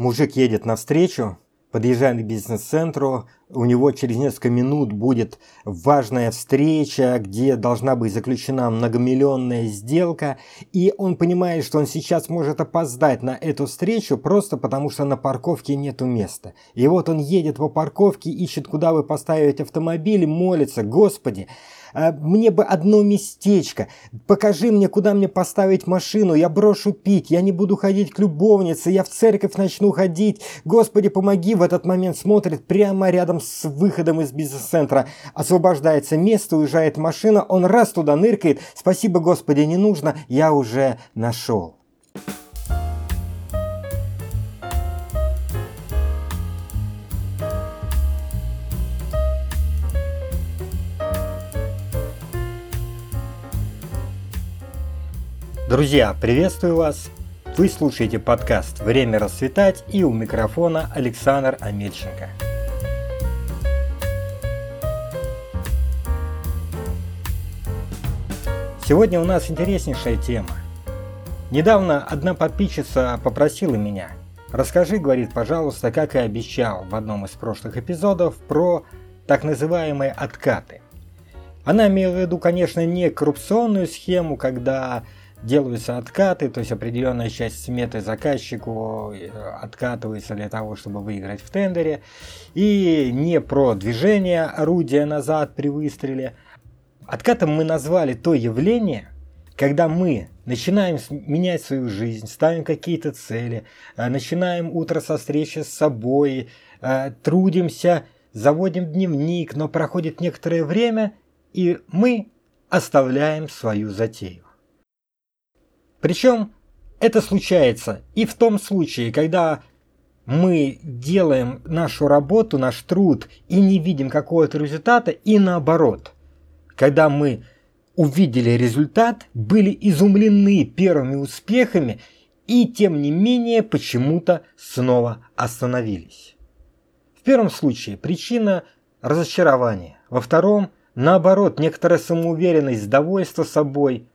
Мужик едет навстречу, подъезжает к бизнес-центру, у него через несколько минут будет важная встреча, где должна быть заключена многомиллионная сделка, и он понимает, что он сейчас может опоздать на эту встречу просто потому, что на парковке нету места. И вот он едет по парковке, ищет, куда бы поставить автомобиль, молится, «Господи, мне бы одно местечко. Покажи мне, куда мне поставить машину. Я брошу пить. Я не буду ходить к любовнице. Я в церковь начну ходить. Господи, помоги. В этот момент смотрит прямо рядом с выходом из бизнес-центра. Освобождается место, уезжает машина. Он раз туда ныркает. Спасибо, Господи, не нужно. Я уже нашел. Друзья, приветствую вас! Вы слушаете подкаст «Время расцветать» и у микрофона Александр Амельченко. Сегодня у нас интереснейшая тема. Недавно одна подписчица попросила меня «Расскажи, — говорит, — пожалуйста, как и обещал в одном из прошлых эпизодов, про так называемые откаты». Она имела в виду, конечно, не коррупционную схему, когда делаются откаты, то есть определенная часть сметы заказчику э, откатывается для того, чтобы выиграть в тендере. И не про движение орудия назад при выстреле. Откатом мы назвали то явление, когда мы начинаем менять свою жизнь, ставим какие-то цели, э, начинаем утро со встречи с собой, э, трудимся, заводим дневник, но проходит некоторое время, и мы оставляем свою затею. Причем это случается и в том случае, когда мы делаем нашу работу, наш труд и не видим какого-то результата, и наоборот. Когда мы увидели результат, были изумлены первыми успехами и тем не менее почему-то снова остановились. В первом случае причина разочарования, во втором наоборот некоторая самоуверенность, довольство собой,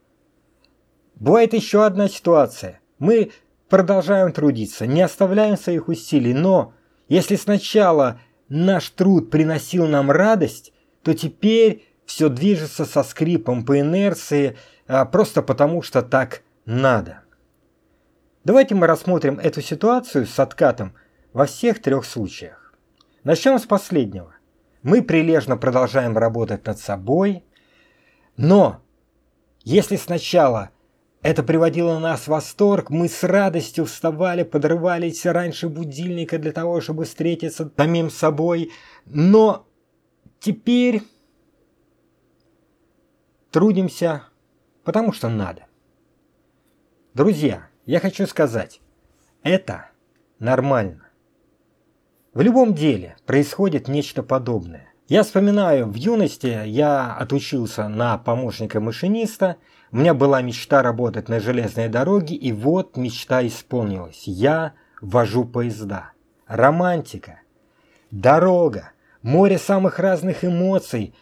Бывает еще одна ситуация. Мы продолжаем трудиться, не оставляем своих усилий, но если сначала наш труд приносил нам радость, то теперь все движется со скрипом по инерции, а, просто потому что так надо. Давайте мы рассмотрим эту ситуацию с откатом во всех трех случаях. Начнем с последнего. Мы прилежно продолжаем работать над собой, но если сначала это приводило нас в восторг, мы с радостью вставали, подрывались раньше будильника для того, чтобы встретиться самим собой. Но теперь трудимся, потому что надо. Друзья, я хочу сказать, это нормально. В любом деле происходит нечто подобное. Я вспоминаю, в юности я отучился на помощника машиниста – у меня была мечта работать на железной дороге, и вот мечта исполнилась. Я вожу поезда. Романтика. Дорога. Море самых разных эмоций.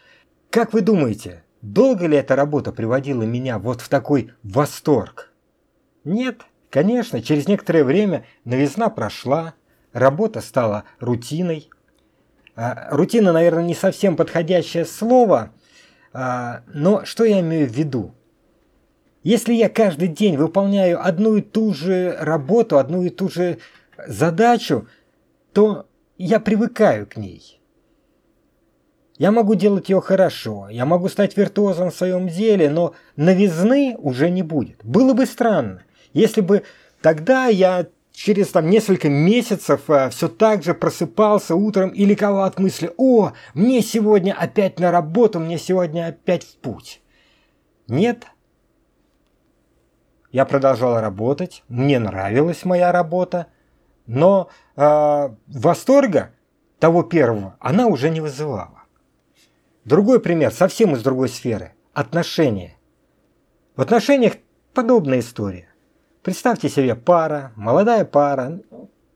Как вы думаете, долго ли эта работа приводила меня вот в такой восторг? Нет, конечно, через некоторое время новизна прошла, работа стала рутиной. А, рутина, наверное, не совсем подходящее слово, а, но что я имею в виду? Если я каждый день выполняю одну и ту же работу, одну и ту же задачу, то я привыкаю к ней. Я могу делать ее хорошо, я могу стать виртуозом в своем деле, но новизны уже не будет. Было бы странно, если бы тогда я через там несколько месяцев а, все так же просыпался утром и ликовал от мысли «О, мне сегодня опять на работу, мне сегодня опять в путь». Нет, я продолжал работать, мне нравилась моя работа, но э, восторга того первого она уже не вызывала. Другой пример, совсем из другой сферы – отношения. В отношениях подобная история. Представьте себе пара, молодая пара,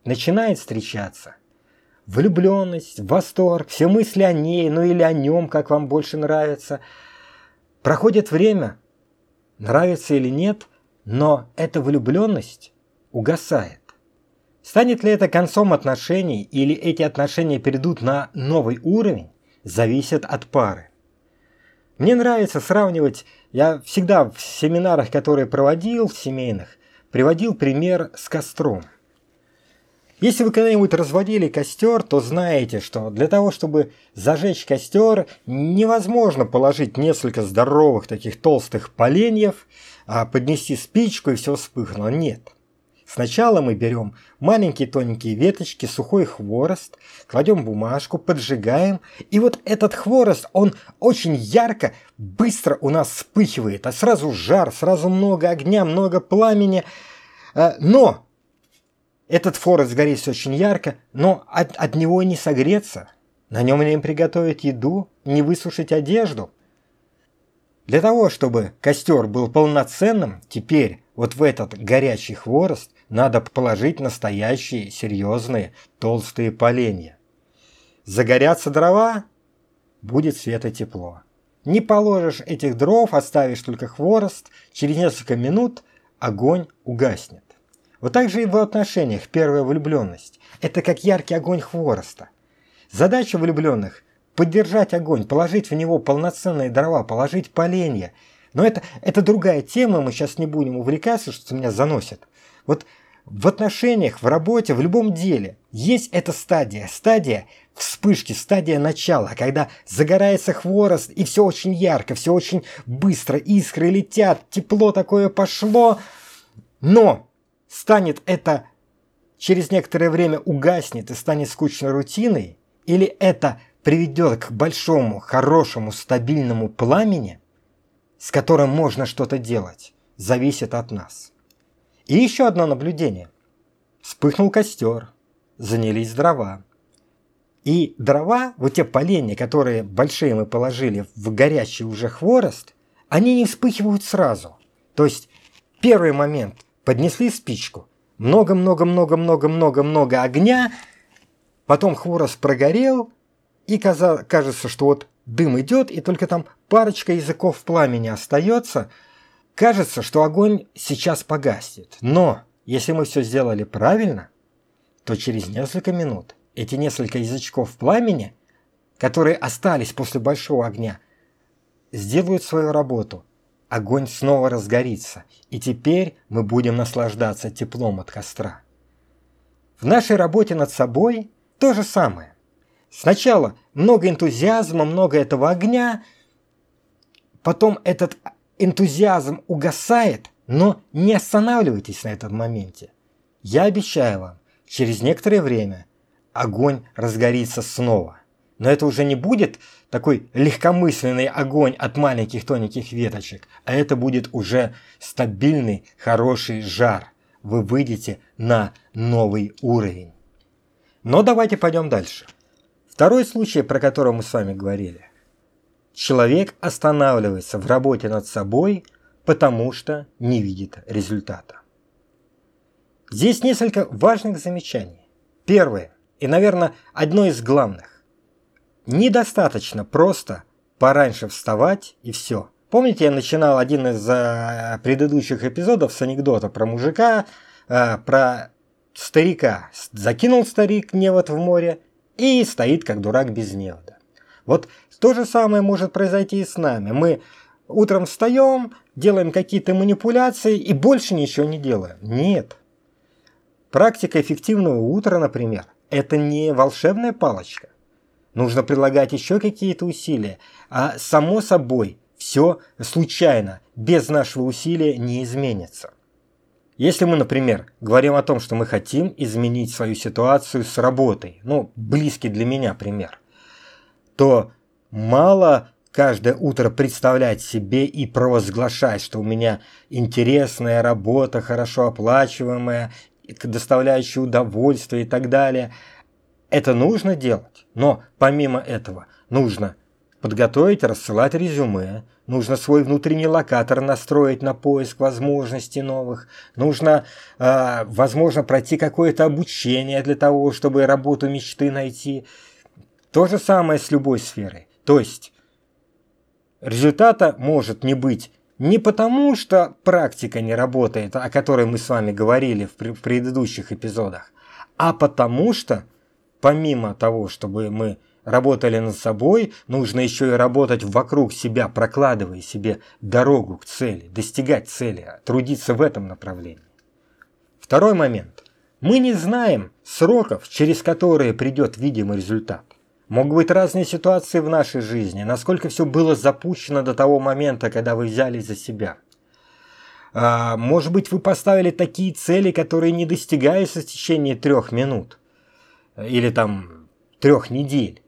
начинает встречаться. Влюбленность, восторг, все мысли о ней, ну или о нем, как вам больше нравится. Проходит время, нравится или нет – но эта влюбленность угасает. Станет ли это концом отношений или эти отношения перейдут на новый уровень, зависит от пары. Мне нравится сравнивать, я всегда в семинарах, которые проводил, в семейных, приводил пример с костром. Если вы когда-нибудь разводили костер, то знаете, что для того, чтобы зажечь костер, невозможно положить несколько здоровых таких толстых поленьев, а поднести спичку и все вспыхнуло. Нет. Сначала мы берем маленькие тоненькие веточки, сухой хворост, кладем бумажку, поджигаем, и вот этот хворост, он очень ярко, быстро у нас вспыхивает, а сразу жар, сразу много огня, много пламени. А, но этот хворост горит очень ярко, но от, от него не согреться. На нем не приготовить еду, не высушить одежду. Для того, чтобы костер был полноценным, теперь вот в этот горячий хворост надо положить настоящие, серьезные, толстые поленья. Загорятся дрова, будет свет и тепло. Не положишь этих дров, оставишь только хворост, через несколько минут огонь угаснет. Вот так же и в отношениях первая влюбленность. Это как яркий огонь хвороста. Задача влюбленных – поддержать огонь, положить в него полноценные дрова, положить поленья. Но это, это другая тема, мы сейчас не будем увлекаться, что меня заносит. Вот в отношениях, в работе, в любом деле есть эта стадия, стадия вспышки, стадия начала, когда загорается хворост и все очень ярко, все очень быстро, искры летят, тепло такое пошло, но станет это через некоторое время угаснет и станет скучной рутиной, или это приведет к большому, хорошему, стабильному пламени, с которым можно что-то делать, зависит от нас. И еще одно наблюдение. Вспыхнул костер, занялись дрова. И дрова, вот те поленья, которые большие мы положили в горячий уже хворост, они не вспыхивают сразу. То есть первый момент поднесли спичку, много-много-много-много-много-много огня, потом хворост прогорел, и кажется, что вот дым идет, и только там парочка языков пламени остается – Кажется, что огонь сейчас погаснет, но если мы все сделали правильно, то через несколько минут эти несколько язычков пламени, которые остались после большого огня, сделают свою работу. Огонь снова разгорится, и теперь мы будем наслаждаться теплом от костра. В нашей работе над собой то же самое. Сначала много энтузиазма, много этого огня, потом этот энтузиазм угасает, но не останавливайтесь на этом моменте. Я обещаю вам, через некоторое время огонь разгорится снова. Но это уже не будет такой легкомысленный огонь от маленьких тоненьких веточек, а это будет уже стабильный, хороший жар. Вы выйдете на новый уровень. Но давайте пойдем дальше. Второй случай, про который мы с вами говорили – Человек останавливается в работе над собой, потому что не видит результата. Здесь несколько важных замечаний. Первое, и, наверное, одно из главных. Недостаточно просто пораньше вставать и все. Помните, я начинал один из э, предыдущих эпизодов с анекдота про мужика, э, про старика. Закинул старик невод в море и стоит как дурак без невода. Вот то же самое может произойти и с нами. Мы утром встаем, делаем какие-то манипуляции и больше ничего не делаем. Нет. Практика эффективного утра, например, это не волшебная палочка. Нужно прилагать еще какие-то усилия. А само собой, все случайно, без нашего усилия не изменится. Если мы, например, говорим о том, что мы хотим изменить свою ситуацию с работой, ну, близкий для меня пример, то Мало каждое утро представлять себе и провозглашать, что у меня интересная работа, хорошо оплачиваемая, доставляющая удовольствие и так далее. Это нужно делать, но помимо этого нужно подготовить, рассылать резюме, нужно свой внутренний локатор настроить на поиск возможностей новых, нужно, э, возможно, пройти какое-то обучение для того, чтобы работу мечты найти. То же самое с любой сферой. То есть результата может не быть не потому, что практика не работает, о которой мы с вами говорили в, в предыдущих эпизодах, а потому что, помимо того, чтобы мы работали над собой, нужно еще и работать вокруг себя, прокладывая себе дорогу к цели, достигать цели, трудиться в этом направлении. Второй момент. Мы не знаем сроков, через которые придет видимый результат. Могут быть разные ситуации в нашей жизни, насколько все было запущено до того момента, когда вы взялись за себя. А, может быть, вы поставили такие цели, которые не достигаются в течение трех минут или там трех недель.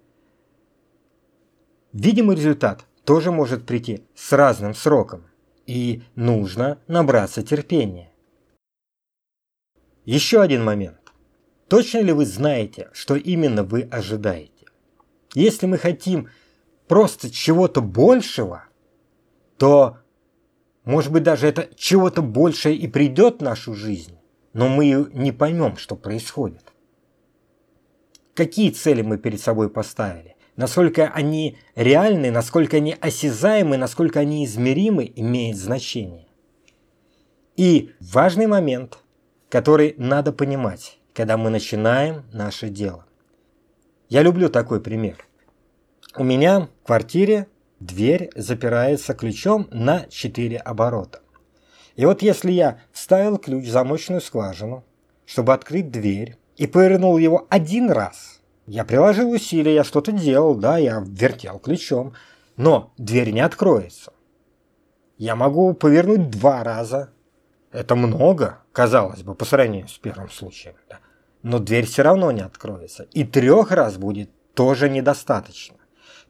Видимый результат тоже может прийти с разным сроком, и нужно набраться терпения. Еще один момент. Точно ли вы знаете, что именно вы ожидаете? Если мы хотим просто чего-то большего, то, может быть, даже это чего-то большее и придет в нашу жизнь, но мы не поймем, что происходит. Какие цели мы перед собой поставили? Насколько они реальны, насколько они осязаемы, насколько они измеримы, имеет значение. И важный момент, который надо понимать, когда мы начинаем наше дело. Я люблю такой пример. У меня в квартире дверь запирается ключом на 4 оборота. И вот если я вставил ключ в замочную скважину, чтобы открыть дверь, и повернул его один раз, я приложил усилия, я что-то делал, да, я вертел ключом, но дверь не откроется. Я могу повернуть два раза. Это много, казалось бы, по сравнению с первым случаем. Да но дверь все равно не откроется. И трех раз будет тоже недостаточно.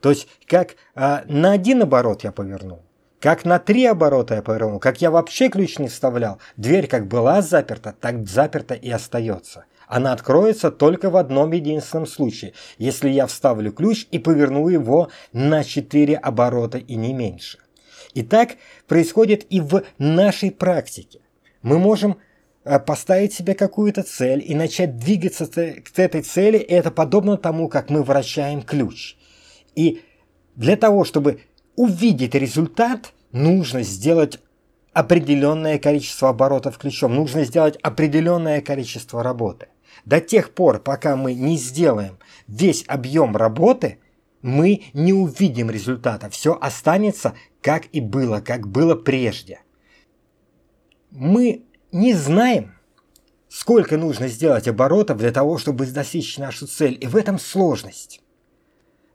То есть, как а, на один оборот я повернул, как на три оборота я повернул, как я вообще ключ не вставлял, дверь как была заперта, так заперта и остается. Она откроется только в одном единственном случае, если я вставлю ключ и поверну его на 4 оборота и не меньше. И так происходит и в нашей практике. Мы можем Э, поставить себе какую-то цель и начать двигаться к этой цели, это подобно тому, как мы вращаем ключ. И для того, чтобы увидеть результат, нужно сделать определенное количество оборотов ключом, нужно сделать определенное количество работы. До тех пор, пока мы не сделаем весь объем работы, мы не увидим результата. Все останется, как и было, как было прежде. Мы не знаем, сколько нужно сделать оборотов для того, чтобы достичь нашу цель, и в этом сложность.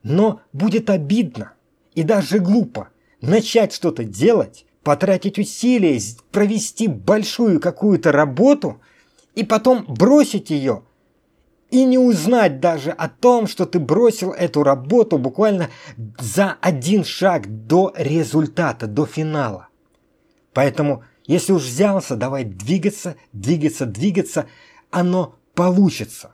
Но будет обидно и даже глупо начать что-то делать, потратить усилия, провести большую какую-то работу и потом бросить ее и не узнать даже о том, что ты бросил эту работу буквально за один шаг до результата, до финала. Поэтому если уж взялся, давай двигаться, двигаться, двигаться, оно получится.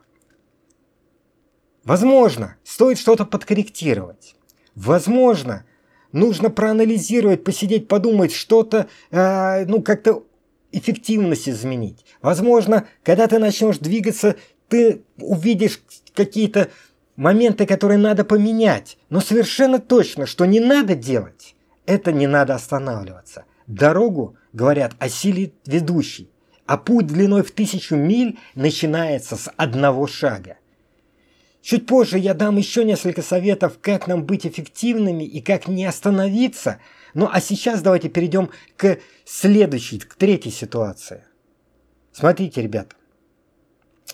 Возможно, стоит что-то подкорректировать. Возможно, нужно проанализировать, посидеть, подумать, что-то, э, ну, как-то эффективность изменить. Возможно, когда ты начнешь двигаться, ты увидишь какие-то моменты, которые надо поменять. Но совершенно точно, что не надо делать, это не надо останавливаться. Дорогу говорят о силе ведущей, а путь длиной в тысячу миль начинается с одного шага. Чуть позже я дам еще несколько советов, как нам быть эффективными и как не остановиться. Ну а сейчас давайте перейдем к следующей, к третьей ситуации. Смотрите, ребята,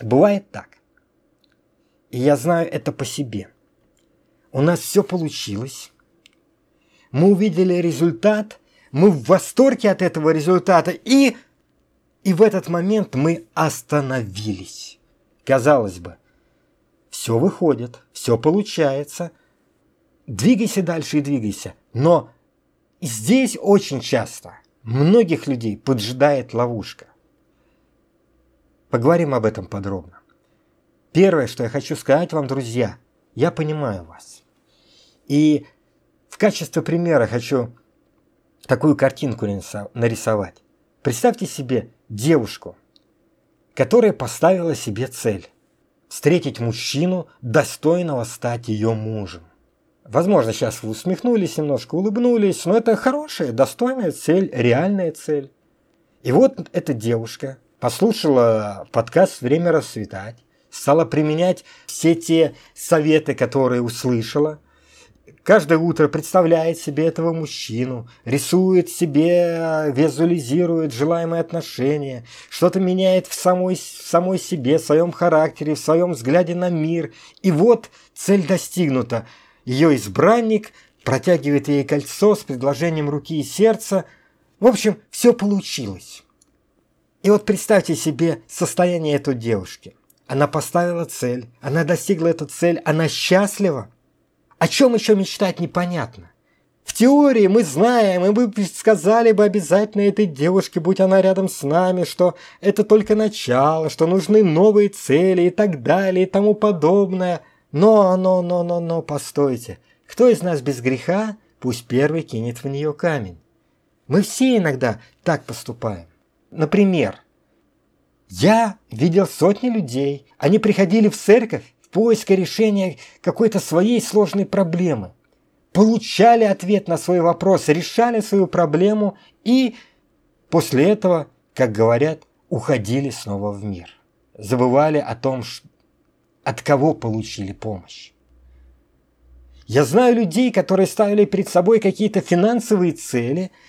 бывает так. И я знаю это по себе. У нас все получилось. Мы увидели результат – мы в восторге от этого результата, и, и в этот момент мы остановились. Казалось бы, все выходит, все получается, двигайся дальше и двигайся. Но здесь очень часто многих людей поджидает ловушка. Поговорим об этом подробно. Первое, что я хочу сказать вам, друзья, я понимаю вас. И в качестве примера хочу такую картинку нарисовать. Представьте себе девушку, которая поставила себе цель – встретить мужчину, достойного стать ее мужем. Возможно, сейчас вы усмехнулись немножко, улыбнулись, но это хорошая, достойная цель, реальная цель. И вот эта девушка послушала подкаст «Время расцветать», стала применять все те советы, которые услышала. Каждое утро представляет себе этого мужчину, рисует себе, визуализирует желаемые отношения, что-то меняет в самой, в самой себе, в своем характере, в своем взгляде на мир. И вот цель достигнута. Ее избранник протягивает ей кольцо с предложением руки и сердца. В общем, все получилось. И вот представьте себе состояние этой девушки. Она поставила цель, она достигла эту цель, она счастлива. О чем еще мечтать непонятно. В теории мы знаем, и мы сказали бы обязательно этой девушке, будь она рядом с нами, что это только начало, что нужны новые цели и так далее и тому подобное. Но, но, но, но, но, постойте. Кто из нас без греха, пусть первый кинет в нее камень. Мы все иногда так поступаем. Например, я видел сотни людей. Они приходили в церковь в поиске решения какой-то своей сложной проблемы. Получали ответ на свой вопрос, решали свою проблему и после этого, как говорят, уходили снова в мир. Забывали о том, от кого получили помощь. Я знаю людей, которые ставили перед собой какие-то финансовые цели –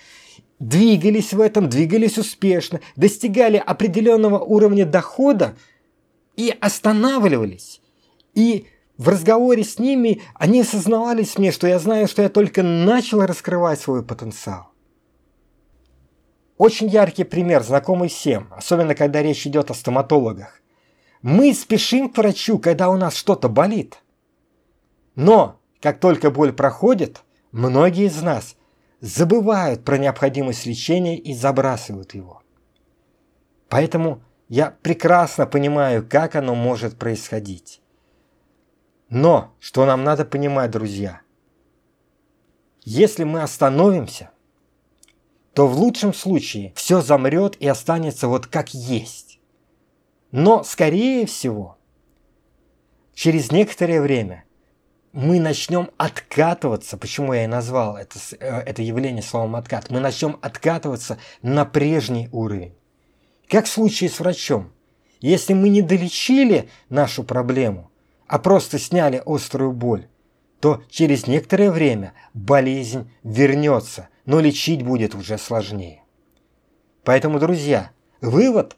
двигались в этом, двигались успешно, достигали определенного уровня дохода и останавливались. И в разговоре с ними они осознавались мне, что я знаю, что я только начал раскрывать свой потенциал. Очень яркий пример, знакомый всем, особенно когда речь идет о стоматологах. Мы спешим к врачу, когда у нас что-то болит. Но, как только боль проходит, многие из нас забывают про необходимость лечения и забрасывают его. Поэтому я прекрасно понимаю, как оно может происходить. Но, что нам надо понимать, друзья, если мы остановимся, то в лучшем случае все замрет и останется вот как есть. Но, скорее всего, через некоторое время мы начнем откатываться, почему я и назвал это, э, это явление словом откат, мы начнем откатываться на прежний уровень. Как в случае с врачом. Если мы не долечили нашу проблему, а просто сняли острую боль, то через некоторое время болезнь вернется, но лечить будет уже сложнее. Поэтому, друзья, вывод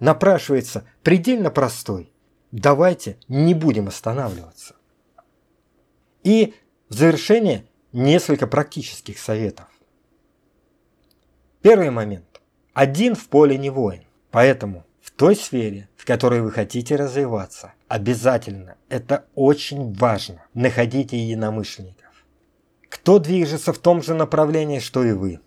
напрашивается предельно простой. Давайте не будем останавливаться. И в завершение несколько практических советов. Первый момент. Один в поле не воин. Поэтому той сфере, в которой вы хотите развиваться, обязательно, это очень важно, находите единомышленников. Кто движется в том же направлении, что и вы.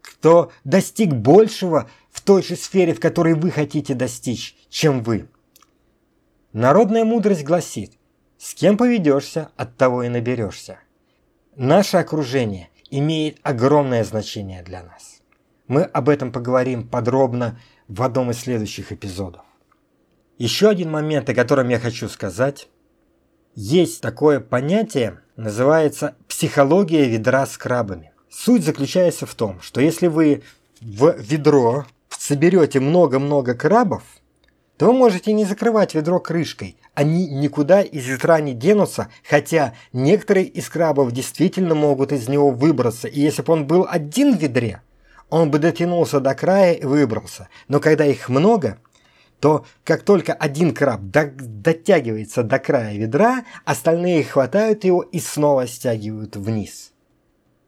Кто достиг большего в той же сфере, в которой вы хотите достичь, чем вы. Народная мудрость гласит, с кем поведешься, от того и наберешься. Наше окружение имеет огромное значение для нас. Мы об этом поговорим подробно в одном из следующих эпизодов. Еще один момент, о котором я хочу сказать. Есть такое понятие, называется психология ведра с крабами. Суть заключается в том, что если вы в ведро соберете много-много крабов, то вы можете не закрывать ведро крышкой. Они никуда из ведра не денутся, хотя некоторые из крабов действительно могут из него выбраться. И если бы он был один в ведре, он бы дотянулся до края и выбрался. Но когда их много, то как только один краб дотягивается до края ведра, остальные хватают его и снова стягивают вниз.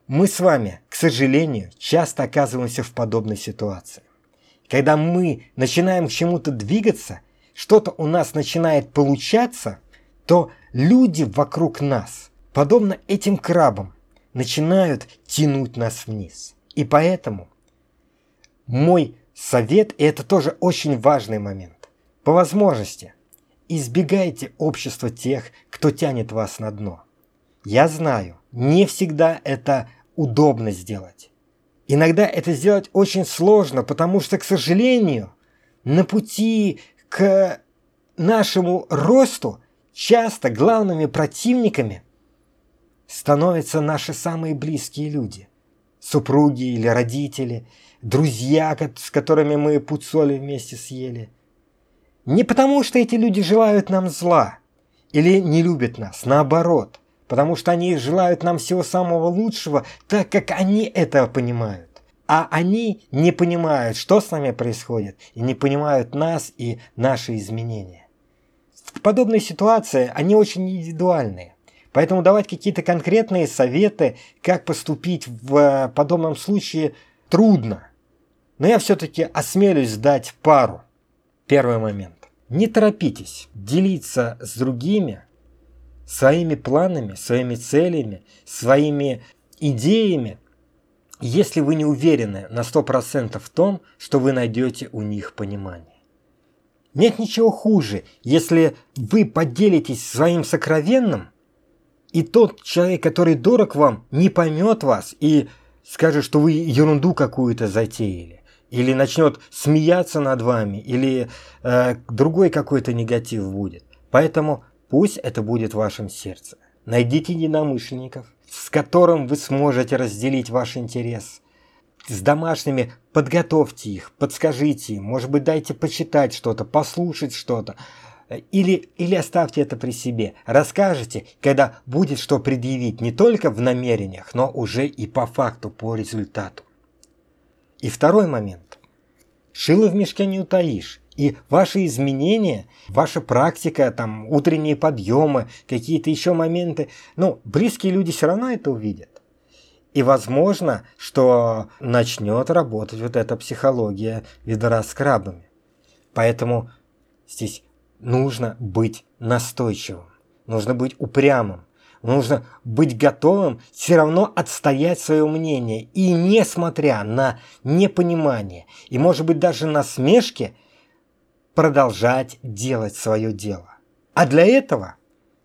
Мы с вами, к сожалению, часто оказываемся в подобной ситуации. Когда мы начинаем к чему-то двигаться, что-то у нас начинает получаться, то люди вокруг нас, подобно этим крабам, начинают тянуть нас вниз. И поэтому мой совет, и это тоже очень важный момент, по возможности избегайте общества тех, кто тянет вас на дно. Я знаю, не всегда это удобно сделать. Иногда это сделать очень сложно, потому что, к сожалению, на пути к нашему росту часто главными противниками становятся наши самые близкие люди. Супруги или родители, друзья, с которыми мы пуд соли вместе съели. Не потому, что эти люди желают нам зла или не любят нас, наоборот, потому что они желают нам всего самого лучшего, так как они это понимают. А они не понимают, что с нами происходит, и не понимают нас и наши изменения. В подобной ситуации они очень индивидуальные. Поэтому давать какие-то конкретные советы, как поступить в э, подобном случае, трудно. Но я все-таки осмелюсь дать пару. Первый момент. Не торопитесь делиться с другими своими планами, своими целями, своими идеями, если вы не уверены на 100% в том, что вы найдете у них понимание. Нет ничего хуже, если вы поделитесь своим сокровенным, и тот человек, который дорог вам, не поймет вас и скажет, что вы ерунду какую-то затеяли. Или начнет смеяться над вами, или э, другой какой-то негатив будет. Поэтому пусть это будет в вашем сердце. Найдите единомышленников, с которым вы сможете разделить ваш интерес – с домашними подготовьте их, подскажите им, может быть, дайте почитать что-то, послушать что-то. Или, или оставьте это при себе. Расскажите, когда будет что предъявить не только в намерениях, но уже и по факту, по результату. И второй момент. Шило в мешке не утаишь. И ваши изменения, ваша практика, там, утренние подъемы, какие-то еще моменты, ну, близкие люди все равно это увидят. И возможно, что начнет работать вот эта психология ведра с крабами. Поэтому здесь нужно быть настойчивым, нужно быть упрямым, нужно быть готовым все равно отстоять свое мнение. И несмотря на непонимание и, может быть, даже насмешки, продолжать делать свое дело. А для этого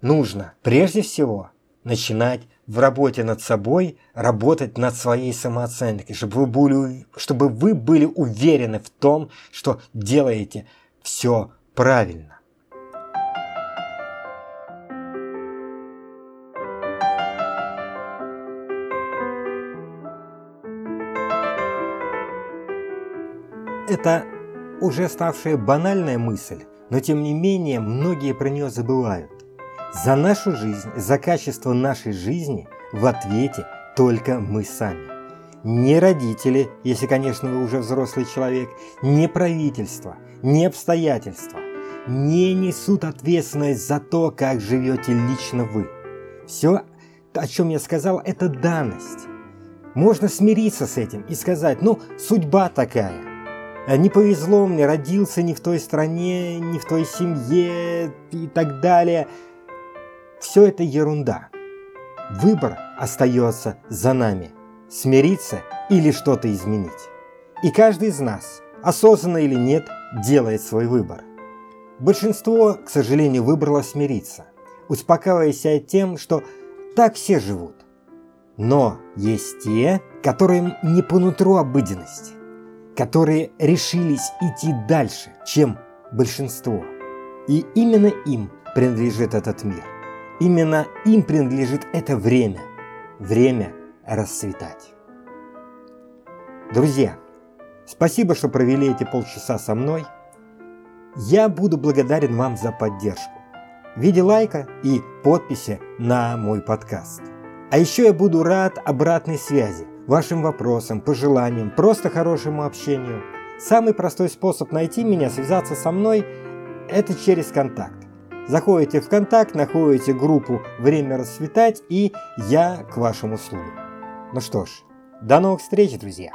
нужно прежде всего начинать в работе над собой работать над своей самооценкой, чтобы вы были, чтобы вы были уверены в том, что делаете все правильно. Это уже ставшая банальная мысль, но тем не менее многие про нее забывают. За нашу жизнь, за качество нашей жизни в ответе только мы сами. Не родители, если, конечно, вы уже взрослый человек, не правительство, не обстоятельства не несут ответственность за то, как живете лично вы. Все, о чем я сказал, это данность. Можно смириться с этим и сказать, ну, судьба такая. Не повезло мне, родился не в той стране, не в той семье и так далее – все это ерунда. Выбор остается за нами. Смириться или что-то изменить. И каждый из нас, осознанно или нет, делает свой выбор. Большинство, к сожалению, выбрало смириться, успокаивая себя тем, что так все живут. Но есть те, которым не по нутру обыденности, которые решились идти дальше, чем большинство. И именно им принадлежит этот мир. Именно им принадлежит это время. Время расцветать. Друзья, спасибо, что провели эти полчаса со мной. Я буду благодарен вам за поддержку в виде лайка и подписи на мой подкаст. А еще я буду рад обратной связи, вашим вопросам, пожеланиям, просто хорошему общению. Самый простой способ найти меня, связаться со мной – это через контакт. Заходите в контакт, находите группу «Время расцветать» и я к вашим услугам. Ну что ж, до новых встреч, друзья!